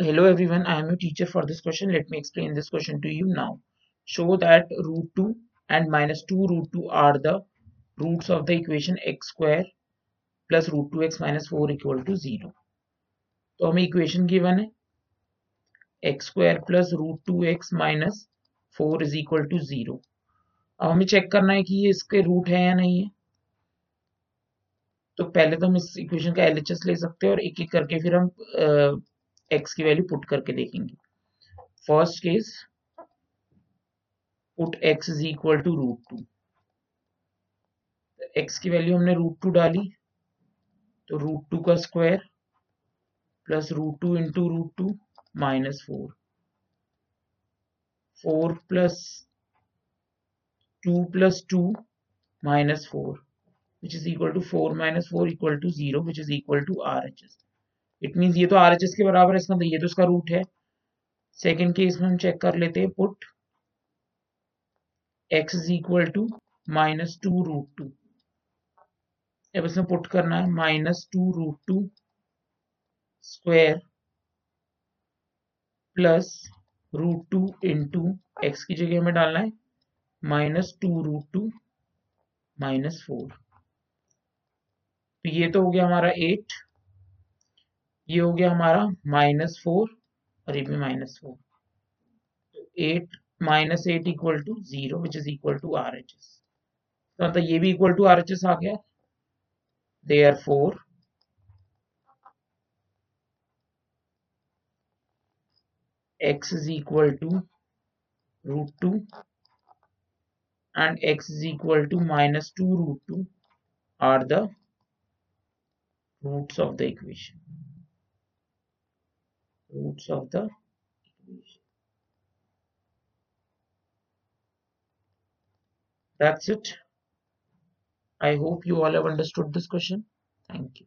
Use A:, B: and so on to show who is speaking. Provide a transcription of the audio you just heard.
A: hello everyone, I am your teacher for this question. Let me explain this question to you now. Show that root 2 and minus 2 root 2 are the roots of the equation x square plus root 2x minus 4 equal to 0. तो हमें equation given है x square plus root two x minus four is equal to zero अब हमें check करना है कि ये इसके रूट है या नहीं है तो पहले तो हम इस इक्वेशन का एलएचएस ले सकते हैं और एक एक करके फिर हम एक्स की वैल्यू पुट करके देखेंगे। First case put x is equal to root two x की वैल्यू हमने रूट टू डाली तो रूट टू का square plus root two into root two minus four four plus two plus two minus four which is equal to 4 minus 4 equal to 0 which is equal to RHS. It means ये तो are H S के बराबर है इसका मतलब ये तो इसका रूट है। सेकेंड केस में हम चेक कर लेते हैं put x is equal to minus two root two अब इसमें पुट करना है minus two root two square plus root two into x की जगह हमें डालना है minus two root two minus four तो ये तो हो गया हमारा एट ये हो गया हमारा माइनस फोर और ये भी minus four eight minus eight equal to zero which is equal to R H S तो मतलब ये भी equal to R H S आ गया. They are four x is equal to root 2 and x is equal to minus 2 root 2 are the roots of the equation. Roots of the equation that's it. I hope you all have understood this question. Thank you